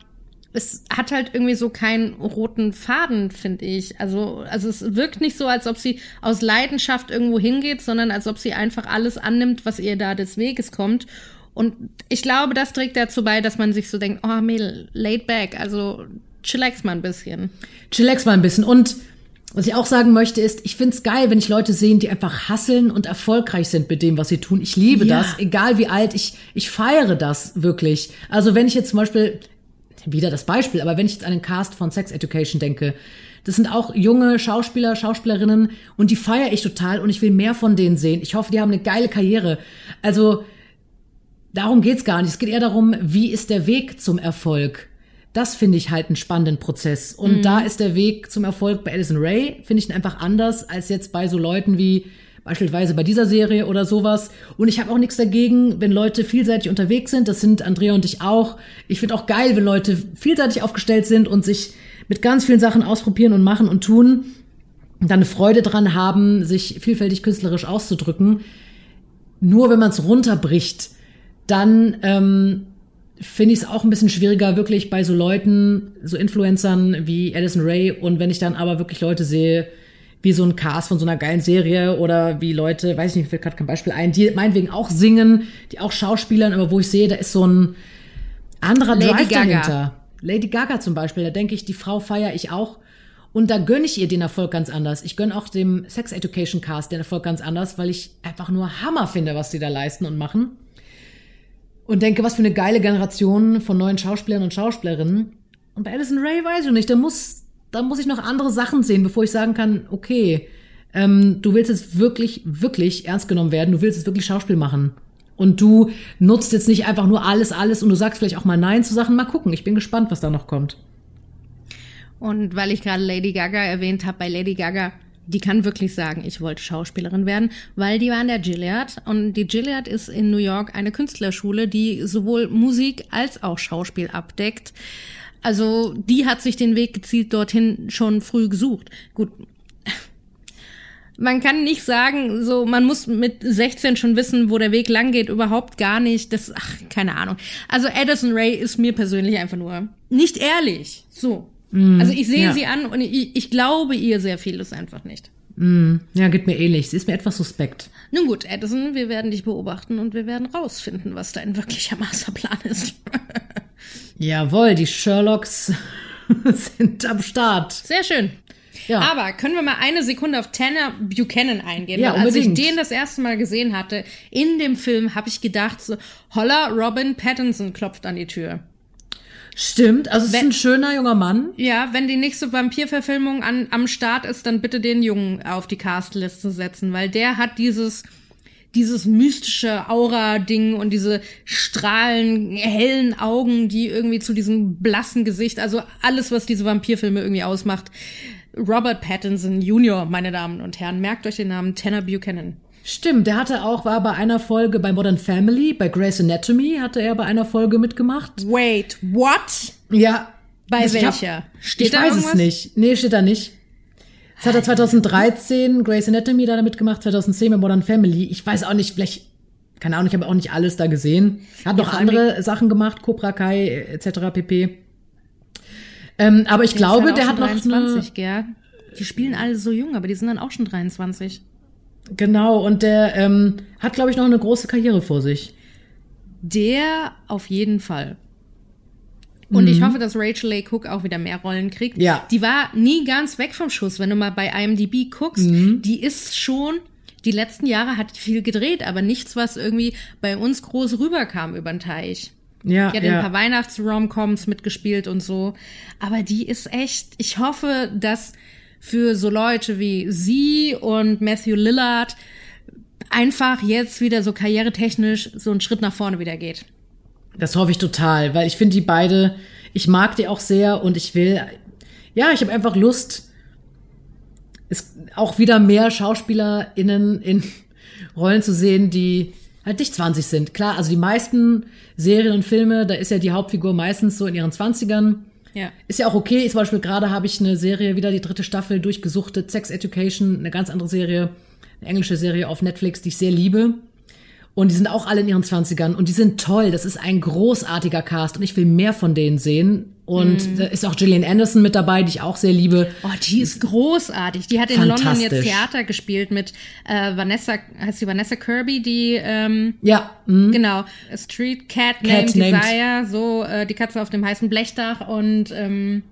es hat halt irgendwie so keinen roten Faden, finde ich. Also, also es wirkt nicht so, als ob sie aus Leidenschaft irgendwo hingeht, sondern als ob sie einfach alles annimmt, was ihr da des Weges kommt. Und ich glaube, das trägt dazu bei, dass man sich so denkt, oh Mädel, laid back, also chillax mal ein bisschen. Chillax mal ein bisschen. Und Was ich auch sagen möchte ist, ich find's geil, wenn ich Leute sehe, die einfach hasseln und erfolgreich sind mit dem, was sie tun. Ich liebe Ja. das, egal wie alt, ich, ich feiere das wirklich. Also wenn ich jetzt zum Beispiel, wieder das Beispiel, aber wenn ich jetzt an den Cast von Sex Education denke, das sind auch junge Schauspieler, Schauspielerinnen und die feiere ich total und ich will mehr von denen sehen. Ich hoffe, die haben eine geile Karriere. Also darum geht's gar nicht. Es geht eher darum, wie ist der Weg zum Erfolg? Das finde ich halt einen spannenden Prozess. Und da ist der Weg zum Erfolg bei Addison Ray, finde ich ihn einfach anders als jetzt bei so Leuten wie beispielsweise bei dieser Serie oder sowas. Und ich habe auch nichts dagegen, wenn Leute vielseitig unterwegs sind. Das sind Andrea und ich auch. Ich finde auch geil, wenn Leute vielseitig aufgestellt sind und sich mit ganz vielen Sachen ausprobieren und machen und tun. Und dann eine Freude dran haben, sich vielfältig künstlerisch auszudrücken. Nur wenn man es runterbricht, dann ähm, finde ich es auch ein bisschen schwieriger, wirklich bei so Leuten, so Influencern wie Addison Ray und wenn ich dann aber wirklich Leute sehe, wie so ein Cast von so einer geilen Serie oder wie Leute, weiß ich nicht, mir fällt gerade kein Beispiel ein, die meinetwegen auch singen, die auch Schauspielern, aber wo ich sehe, da ist so ein anderer Lady Drive Gaga. dahinter. Lady Gaga zum Beispiel, da denke ich, die Frau feiere ich auch. Und da gönne ich ihr den Erfolg ganz anders. Ich gönne auch dem Sex Education Cast den Erfolg ganz anders, weil ich einfach nur Hammer finde, was die da leisten und machen. Und denke, was für eine geile Generation von neuen Schauspielern und Schauspielerinnen. Und bei Alison Ray weiß ich nicht, da muss, da muss ich noch andere Sachen sehen, bevor ich sagen kann, okay, ähm, du willst jetzt wirklich, wirklich ernst genommen werden, du willst jetzt wirklich Schauspiel machen. Und du nutzt jetzt nicht einfach nur alles, alles und du sagst vielleicht auch mal Nein zu Sachen. Mal gucken, ich bin gespannt, was da noch kommt. Und weil ich gerade Lady Gaga erwähnt habe, bei Lady Gaga, die kann wirklich sagen, ich wollte Schauspielerin werden, weil die war an der Gilead und die Gilead ist in New York eine Künstlerschule, die sowohl Musik als auch Schauspiel abdeckt. Also die hat sich den Weg gezielt dorthin schon früh gesucht. Gut. Man kann nicht sagen, so, man muss mit 16 schon wissen, wo der Weg lang geht, überhaupt gar nicht. Das, ach, keine Ahnung. Also Addison Ray ist mir persönlich einfach nur nicht ehrlich. So. also ich sehe ja. sie an und ich, ich glaube ihr sehr vieles einfach nicht. Ja, geht mir ähnlich. Sie ist mir etwas suspekt. Nun gut, Addison, wir werden dich beobachten und wir werden rausfinden, was dein wirklicher Masterplan ist. <laughs> Jawohl, die Sherlocks <laughs> sind am Start. Sehr schön. Ja. Aber können wir mal eine Sekunde auf Tanner Buchanan eingehen? Ja, Weil als ich den das erste Mal gesehen hatte, in dem Film, habe ich gedacht, so, holla, Robin Pattinson klopft an die Tür. Stimmt, also es ist ein schöner junger Mann. Ja, wenn die nächste Vampirverfilmung an, am Start ist, dann bitte den Jungen auf die Castliste setzen, weil der hat dieses, dieses mystische Aura-Ding und diese strahlen, hellen Augen, die irgendwie zu diesem blassen Gesicht, also alles, was diese Vampirfilme irgendwie ausmacht. Robert Pattinson Jr., meine Damen und Herren, merkt euch den Namen Tanner Buchanan. Stimmt, der hatte auch, war bei einer Folge bei Modern Family, bei Grey's Anatomy hatte er bei einer Folge mitgemacht. Wait, what? Ja. Bei Also ich hab- welcher? Steht ich da weiß irgendwas? es nicht. Nee, steht da nicht. Das hat er 2013 Grey's Anatomy da mitgemacht, 2010 bei Modern Family. Ich weiß auch nicht, vielleicht, keine Ahnung, ich habe auch nicht alles da gesehen. Hat noch andere Sachen gemacht, Cobra Kai etc. pp. Ähm, aber ich glaube, ist der halt hat noch schon eine, 23, gell? Die spielen alle so jung, aber die sind dann auch schon 23. genau und der ähm, hat glaube ich noch eine große Karriere vor sich. Der auf jeden Fall. Und ich hoffe, dass Rachel Leigh Cook auch wieder mehr Rollen kriegt. Mhm. Ja. Die war nie ganz weg vom Schuss. Wenn du mal bei IMDb guckst, Mhm. die ist schon, die letzten Jahre hat viel gedreht, aber nichts, was irgendwie bei uns groß rüberkam über den Teich. Ja, Die hat in ein paar Weihnachts-Romcoms mitgespielt und so. Aber die ist echt, ich hoffe, dass für so Leute wie sie und Matthew Lillard einfach jetzt wieder so karrieretechnisch so einen Schritt nach vorne wieder geht. Das hoffe ich total, weil ich finde die beide, ich mag die auch sehr und ich will, ja, ich habe einfach Lust, es auch wieder mehr SchauspielerInnen in <laughs> Rollen zu sehen, die halt nicht 20 sind. Klar, also die meisten Serien und Filme, da ist ja die Hauptfigur meistens so in ihren 20ern. Ja. Ist ja auch okay. Zum Beispiel gerade habe ich eine Serie, wieder die dritte Staffel durchgesuchtet, Sex Education, eine ganz andere Serie, eine englische Serie auf Netflix, die ich sehr liebe. Und die sind auch alle in ihren 20ern und die sind toll. Das ist ein großartiger Cast und ich will mehr von denen sehen. Und da ist auch Gillian Anderson mit dabei, die ich auch sehr liebe. Oh, die ist großartig. Die hat in London jetzt. Theater gespielt mit äh, Vanessa, heißt sie Vanessa Kirby, die ähm, Ja, mhm. Genau, A Street Cat, Cat Named named- Desire, so äh, die Katze auf dem heißen Blechdach und ähm,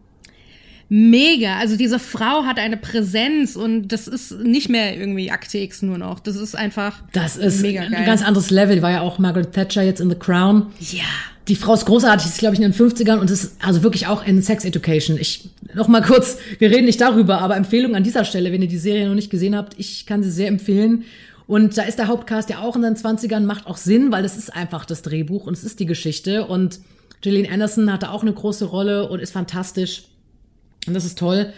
mega. Also diese Frau hat eine Präsenz und das ist nicht mehr irgendwie Akte X nur noch. Das ist einfach Das ist mega ein geil. ganz anderes Level. War ja auch Margaret Thatcher jetzt in The Crown. ja. Die Frau ist großartig, ist glaube ich in den 50ern und ist also wirklich auch in Sex Education. Ich noch mal kurz, wir reden nicht darüber, aber Empfehlung an dieser Stelle, wenn ihr die Serie noch nicht gesehen habt, ich kann sie sehr empfehlen. Und da ist der Hauptcast ja auch in seinen 20ern, macht auch Sinn, weil das ist einfach das Drehbuch und es ist die Geschichte. Und Gillian Anderson hatte auch eine große Rolle und ist fantastisch. Und das ist toll.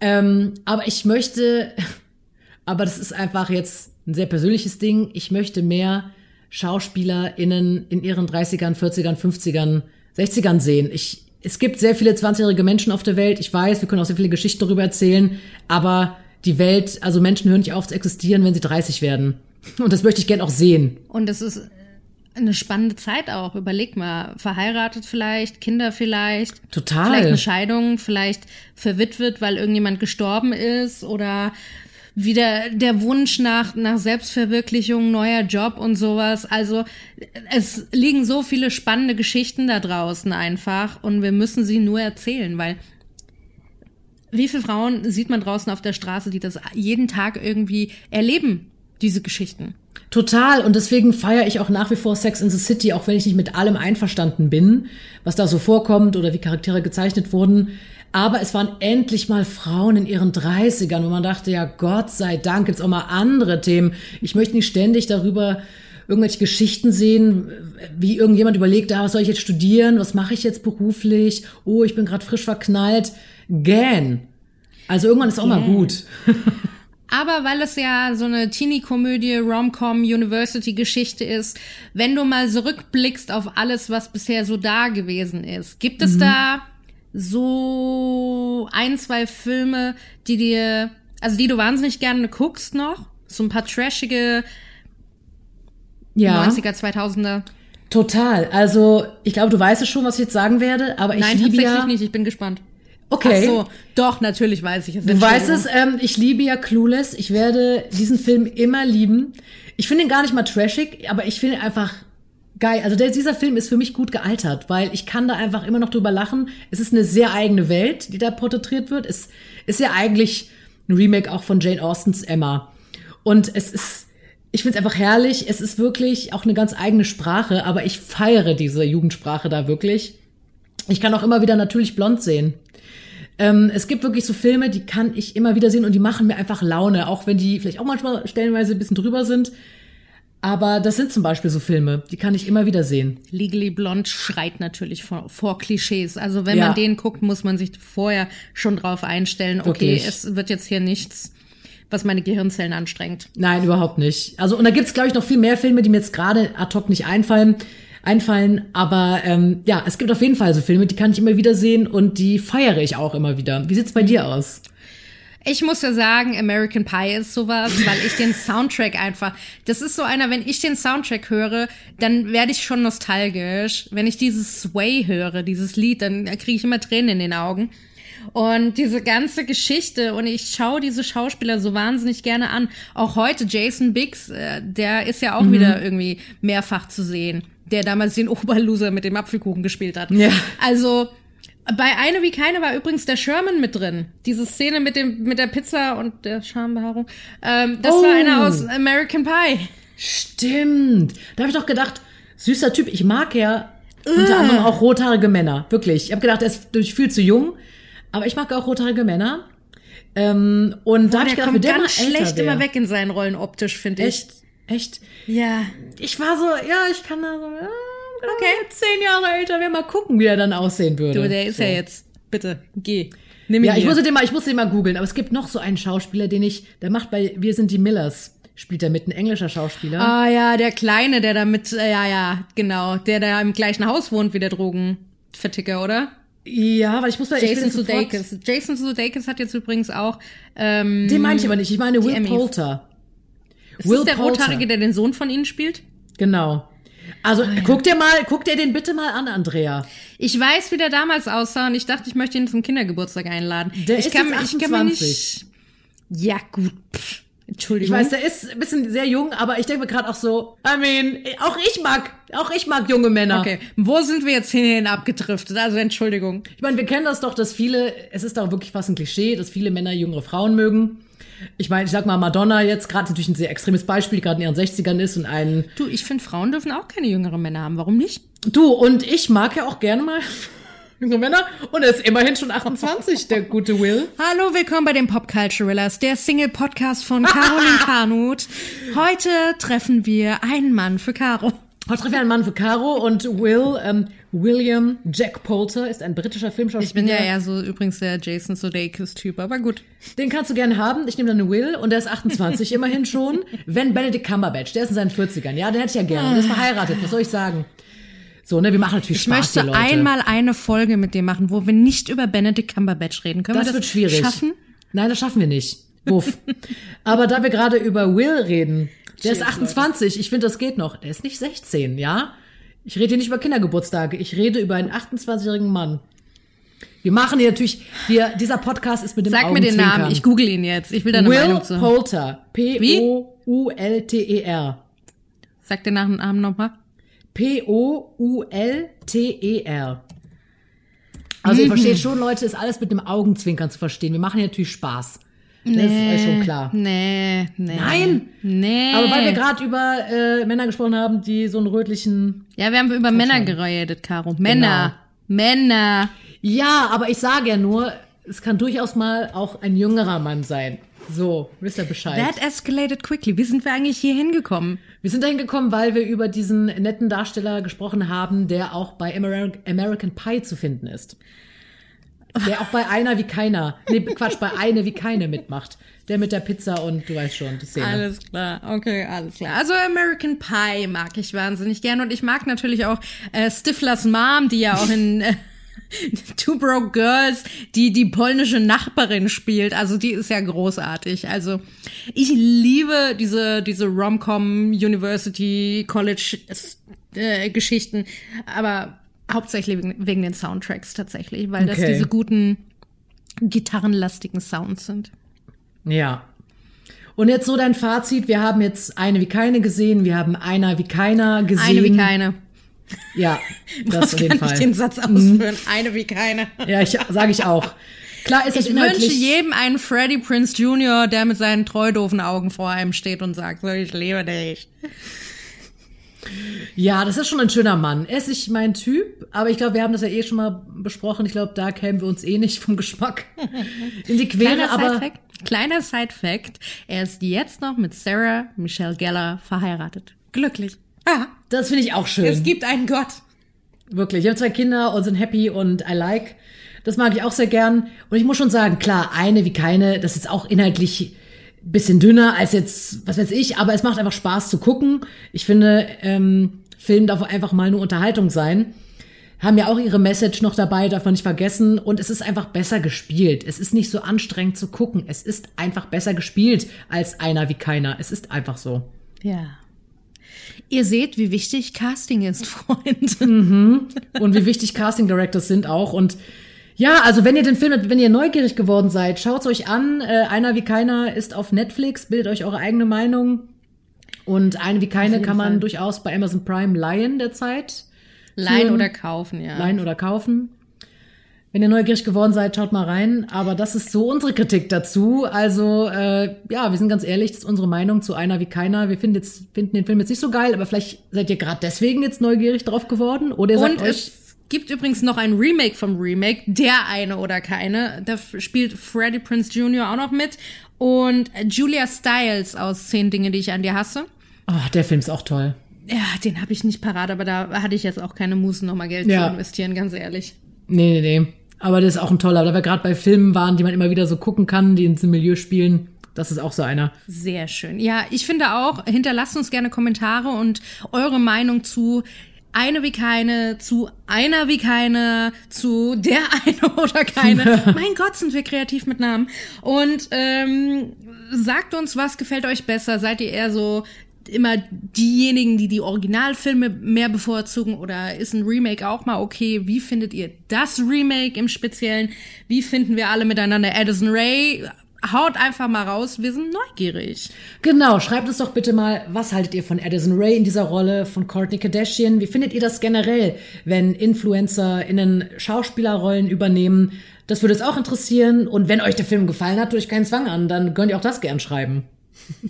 Ähm, aber ich möchte, <laughs> aber das ist einfach jetzt ein sehr persönliches Ding, ich möchte mehr SchauspielerInnen in ihren 30ern, 40ern, 50ern, 60ern sehen. Ich, es gibt sehr viele 20-jährige Menschen auf der Welt. Ich weiß, wir können auch sehr viele Geschichten darüber erzählen, aber die Welt, also Menschen hören nicht auf zu existieren, wenn sie 30 werden. Und das möchte ich gern auch sehen. Und es ist eine spannende Zeit auch. Überleg mal, verheiratet vielleicht, Kinder vielleicht. Total. Vielleicht eine Scheidung, vielleicht verwitwet, weil irgendjemand gestorben ist oder wieder der Wunsch nach, nach Selbstverwirklichung, neuer Job und sowas. Also es liegen so viele spannende Geschichten da draußen einfach und wir müssen sie nur erzählen, weil wie viele Frauen sieht man draußen auf der Straße, die das jeden Tag irgendwie erleben, diese Geschichten? Total. Und deswegen feiere ich auch nach wie vor Sex in the City, auch wenn ich nicht mit allem einverstanden bin, was da so vorkommt oder wie Charaktere gezeichnet wurden. Aber es waren endlich mal Frauen in ihren 30ern, wo man dachte, ja Gott sei Dank gibt's auch mal andere Themen. Ich möchte nicht ständig darüber irgendwelche Geschichten sehen, wie irgendjemand überlegt, ah, was soll ich jetzt studieren, was mache ich jetzt beruflich, oh, ich bin gerade frisch verknallt. Gähn. Also irgendwann ist auch mal Gähn. gut. <laughs> Aber weil es ja so eine Teenie-Komödie, Rom-Com, University-Geschichte ist, wenn du mal zurückblickst auf alles, was bisher so da gewesen ist, gibt es da so ein, zwei Filme, die dir, also die du wahnsinnig gerne guckst noch? So ein paar trashige Ja. 90er, 2000er? Total. Also, ich glaube, du weißt es schon, was ich jetzt sagen werde, aber ich Nein, liebe tatsächlich ja. nicht, ich bin gespannt. Okay. Ach so, doch, natürlich weiß ich es. Du weißt es, ähm, ich liebe ja Clueless. Ich werde diesen Film immer lieben. Ich finde ihn gar nicht mal trashig, aber ich finde ihn einfach geil. Also der, dieser Film ist für mich gut gealtert, weil ich kann da einfach immer noch drüber lachen. Es ist eine sehr eigene Welt, die da porträtiert wird. Es ist ja eigentlich ein Remake auch von Jane Austens Emma. Und es ist, ich finde es einfach herrlich. Es ist wirklich auch eine ganz eigene Sprache, aber ich feiere diese Jugendsprache da wirklich. Ich kann auch immer wieder natürlich blond sehen. Ähm, es gibt wirklich so Filme, die kann ich immer wieder sehen und die machen mir einfach Laune, auch wenn die vielleicht auch manchmal stellenweise ein bisschen drüber sind. Aber das sind zum Beispiel so Filme, die kann ich immer wieder sehen. Legally Blonde schreit natürlich vor, vor Klischees. Also wenn Ja. man den guckt, muss man sich vorher schon drauf einstellen, okay, Wirklich. es wird jetzt hier nichts, was meine Gehirnzellen anstrengt. Nein, überhaupt nicht. Also, und da gibt's, glaube ich, noch viel mehr Filme, die mir jetzt gerade ad hoc nicht einfallen. Einfallen, aber ähm, ja, es gibt auf jeden Fall so Filme, die kann ich immer wieder sehen und die feiere ich auch immer wieder. Wie sieht's bei dir aus? Ich muss ja sagen, American Pie ist sowas, weil ich den <laughs> Soundtrack einfach, das ist so einer, wenn ich den Soundtrack höre, dann werde ich schon nostalgisch. Wenn ich dieses Sway höre, dieses Lied, dann kriege ich immer Tränen in den Augen. Und diese ganze Geschichte, und ich schaue diese Schauspieler so wahnsinnig gerne an. Auch heute Jason Biggs, äh, der ist ja auch Mhm. wieder irgendwie mehrfach zu sehen, der damals den Oberloser mit dem Apfelkuchen gespielt hat. Ja. Also bei Eine wie keine war übrigens der Sherman mit drin. Diese Szene mit dem mit der Pizza und der Schambehaarung. Ähm, das Oh. war einer aus American Pie. Stimmt. Da habe ich doch gedacht, süßer Typ. Ich mag ja unter anderem auch rothaarige Männer. Wirklich. Ich habe gedacht, er ist durch viel zu jung, aber ich mag auch rothaarige Männer. Ähm, und da habe ich gedacht, kommt der ganz schlecht wär- immer weg in seinen Rollen optisch, finde ich. Echt? Echt? Ja. Ich war so, ja, ich kann da so, ja, okay, zehn Jahre älter, wir mal gucken, wie er dann aussehen würde. Du, der ist so. ja jetzt. Bitte, geh. Nimm ihn Ja, ich musste den mal, ich musste den mal googeln, aber es gibt noch so einen Schauspieler, den ich, der macht bei Wir sind die Millers, spielt er mit, ein englischer Schauspieler. Ah ja, der Kleine, der da mit, äh, ja, ja, genau, der da im gleichen Haus wohnt wie der Drogenverticker, oder? Ja, aber ich muss will Jason Sudeikis. Jason Sudeikis hat jetzt übrigens auch, ähm, Den meine ich aber nicht, ich meine Will. Poulter. ist Will das der Poulter. Rothaarige, der den Sohn von ihnen spielt? Genau. Also Ah, guck dir mal, guck dir den bitte mal an, Andrea. Ich weiß, wie der damals aussah und ich dachte, ich möchte ihn zum Kindergeburtstag einladen. Der ich ist kann, jetzt ich kann mir 28. nicht. Ja, gut. Pff. Entschuldigung. Ich weiß, der ist ein bisschen sehr jung, aber ich denke mir gerade auch so, I mean, auch ich mag, auch ich mag junge Männer. Okay, wo sind wir jetzt hin abgedriftet? Also Entschuldigung. Ich meine, wir kennen das doch, dass viele, es ist doch wirklich fast ein Klischee, dass viele Männer jüngere Frauen mögen. Ich meine, ich sag mal, Madonna jetzt gerade natürlich ein sehr extremes Beispiel, gerade in ihren 60ern ist und einen. Du, ich finde, Frauen dürfen auch keine jüngeren Männer haben. Warum nicht? Du, und ich mag ja auch gerne mal jüngere Männer. Und er ist immerhin schon 28, der gute Will. Hallo, willkommen bei den Pop Culturellas, der Single-Podcast von Caroline Karnut. Heute treffen wir einen Mann für Caro. Heute treffen wir einen Mann für Caro und Will, ähm, William Jack Poulter ist ein britischer Filmschauspieler. Ich bin ja eher so übrigens der Jason Sudeikis-Typ, aber gut. Den kannst du gerne haben. Ich nehme dann Will und der ist 28 <laughs> immerhin schon. Wenn Benedict Cumberbatch, der ist in seinen 40ern. Ja, den hätte ich ja gerne. Der ist verheiratet, was soll ich sagen? So, ne, wir machen natürlich Ich Spaß, möchte die Leute. einmal eine Folge mit dir machen, wo wir nicht über Benedict Cumberbatch reden. Können das, wir das wird schwierig. schaffen? Nein, das schaffen wir nicht. Wuff. <laughs> Aber da wir gerade über Will reden, der ist Cheers, 28, ich finde, das geht noch. Der ist nicht 16, ja? Ich rede hier nicht über Kindergeburtstage, ich rede über einen 28-jährigen Mann. Wir machen hier natürlich, wir, dieser Podcast ist mit dem Sag mir den. Namen, ich google ihn jetzt. Ich will deine Will Meinung zu. haben. Poulter. P-O-U-L-T-E-R. Sag den Namen nochmal. P-O-U-L-T-E-R. Also ihr versteht schon, Leute, ist alles mit dem Augenzwinkern zu verstehen. Wir machen hier natürlich Spaß. Das ist euch schon klar. Nee, nee. Nein! Nee. Aber weil wir gerade über äh, Männer gesprochen haben, die so einen rötlichen. Ja, wir haben über Männer geredet, Caro. Männer. Genau. Männer. Ja, aber ich sage ja nur, es kann durchaus mal auch ein jüngerer Mann sein. So, wisst ihr Bescheid. That escalated quickly. Wie sind wir eigentlich hier hingekommen? Wir sind dahin gekommen, weil wir über diesen netten Darsteller gesprochen haben, der auch bei Amer American Pie zu finden ist. Der auch bei einer wie keiner, nee, Quatsch, bei eine wie keine mitmacht. Der mit der Pizza und du weißt schon, die Szene. Alles klar, okay, alles klar. Also American Pie mag ich wahnsinnig gern und ich mag natürlich auch äh, Stiflers Mom, die ja auch in äh, <laughs> Two Broke Girls, die die polnische Nachbarin spielt. Also die ist ja großartig. Also ich liebe diese diese Rom-Com University College äh, Geschichten, aber hauptsächlich wegen, wegen den Soundtracks tatsächlich, weil das Okay. diese guten gitarrenlastigen Sounds sind. Ja. Und jetzt so dein Fazit. Wir haben jetzt eine wie keine gesehen, wir haben einer wie keiner gesehen. Eine wie keine. Ja, <laughs> das auf jeden kann Fall. ich den Satz ausführen? Eine wie keine. Ja, ich sage ich auch. Klar ist es Ich wünsche inhaltlich. jedem einen Freddie Prince Jr., der mit seinen treudofen Augen vor einem steht und sagt, ich liebe dich. Ja, das ist schon ein schöner Mann. Er ist nicht mein Typ, aber ich glaube, wir haben das ja eh schon mal besprochen. Ich glaube, da kämen wir uns eh nicht vom Geschmack in die Quere. Kleiner Aber Side-Fact, kleiner Side-Fact, er ist jetzt noch mit Sarah Michelle Gellar verheiratet. Glücklich. Ah, das finde ich auch schön. es gibt einen Gott. Wirklich. Ich habe zwei Kinder und sind happy und I like. Das mag ich auch sehr gern. Und ich muss schon sagen, klar, eine wie keine, das ist auch inhaltlich bisschen dünner als jetzt, was weiß ich, aber es macht einfach Spaß zu gucken. Ich finde, ähm, Film darf einfach mal nur Unterhaltung sein. Haben ja auch ihre Message noch dabei, darf man nicht vergessen. Und es ist einfach besser gespielt. Es ist nicht so anstrengend zu gucken. Es ist einfach besser gespielt als einer wie keiner. Es ist einfach so. Ja. Ihr seht, wie wichtig Casting ist, <laughs> Freunde. und wie wichtig Casting Directors sind auch. Und ja, also wenn ihr den Film, wenn ihr neugierig geworden seid, schaut's euch an. Äh, Einer wie keiner ist auf Netflix, bildet euch eure eigene Meinung. Und eine wie keine kann man Fall. durchaus bei Amazon Prime leihen derzeit. Leihen oder kaufen, ja. Leihen oder kaufen. Wenn ihr neugierig geworden seid, schaut mal rein. Aber das ist so unsere Kritik dazu. Also, äh, ja, wir sind ganz ehrlich, das ist unsere Meinung zu einer wie keiner. Wir finden, jetzt, finden den Film jetzt nicht so geil, aber vielleicht seid ihr gerade deswegen jetzt neugierig drauf geworden. Oder ihr sagt Und euch, es gibt übrigens noch ein Remake vom Remake, der eine oder keine. Da spielt Freddie Prince Jr. auch noch mit. Und Julia Stiles aus Zehn Dinge, die ich an dir hasse. oh, der Film ist auch toll. Ja, den habe ich nicht parat, aber da hatte ich jetzt auch keine Muße, nochmal Geld Ja. zu investieren, ganz ehrlich. Nee, nee, nee. Aber das ist auch ein toller, da wir gerade bei Filmen waren, die man immer wieder so gucken kann, die in diesem Milieu spielen. Das ist auch so einer. Sehr schön. Ja, ich finde auch, hinterlasst uns gerne Kommentare und eure Meinung zu eine wie keine, zu einer wie keine, zu der <laughs> eine oder keine. <laughs> mein Gott, sind wir kreativ mit Namen. Und ähm, sagt uns, was gefällt euch besser? Seid ihr eher so immer diejenigen, die die Originalfilme mehr bevorzugen oder ist ein Remake auch mal okay? Wie findet ihr das Remake im Speziellen? Wie finden wir alle miteinander Addison Ray? haut einfach mal raus, wir sind neugierig. Genau, schreibt uns doch bitte mal, was haltet ihr von Addison Ray in dieser Rolle, von Courtney Kardashian? Wie findet ihr das generell, wenn Influencer innen Schauspielerrollen übernehmen? Das würde es auch interessieren. Und wenn euch der Film gefallen hat, tue ich keinen Zwang an, dann könnt ihr auch das gern schreiben.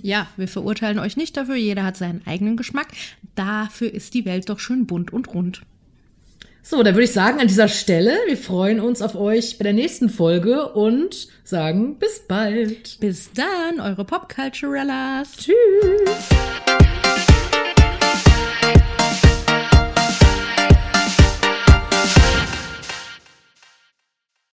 Ja, wir verurteilen euch nicht dafür, jeder hat seinen eigenen Geschmack. Dafür ist die Welt doch schön bunt und rund. So, dann würde ich sagen, an dieser Stelle, wir freuen uns auf euch bei der nächsten Folge und sagen bis bald. Bis dann, eure Popculturellas. Tschüss.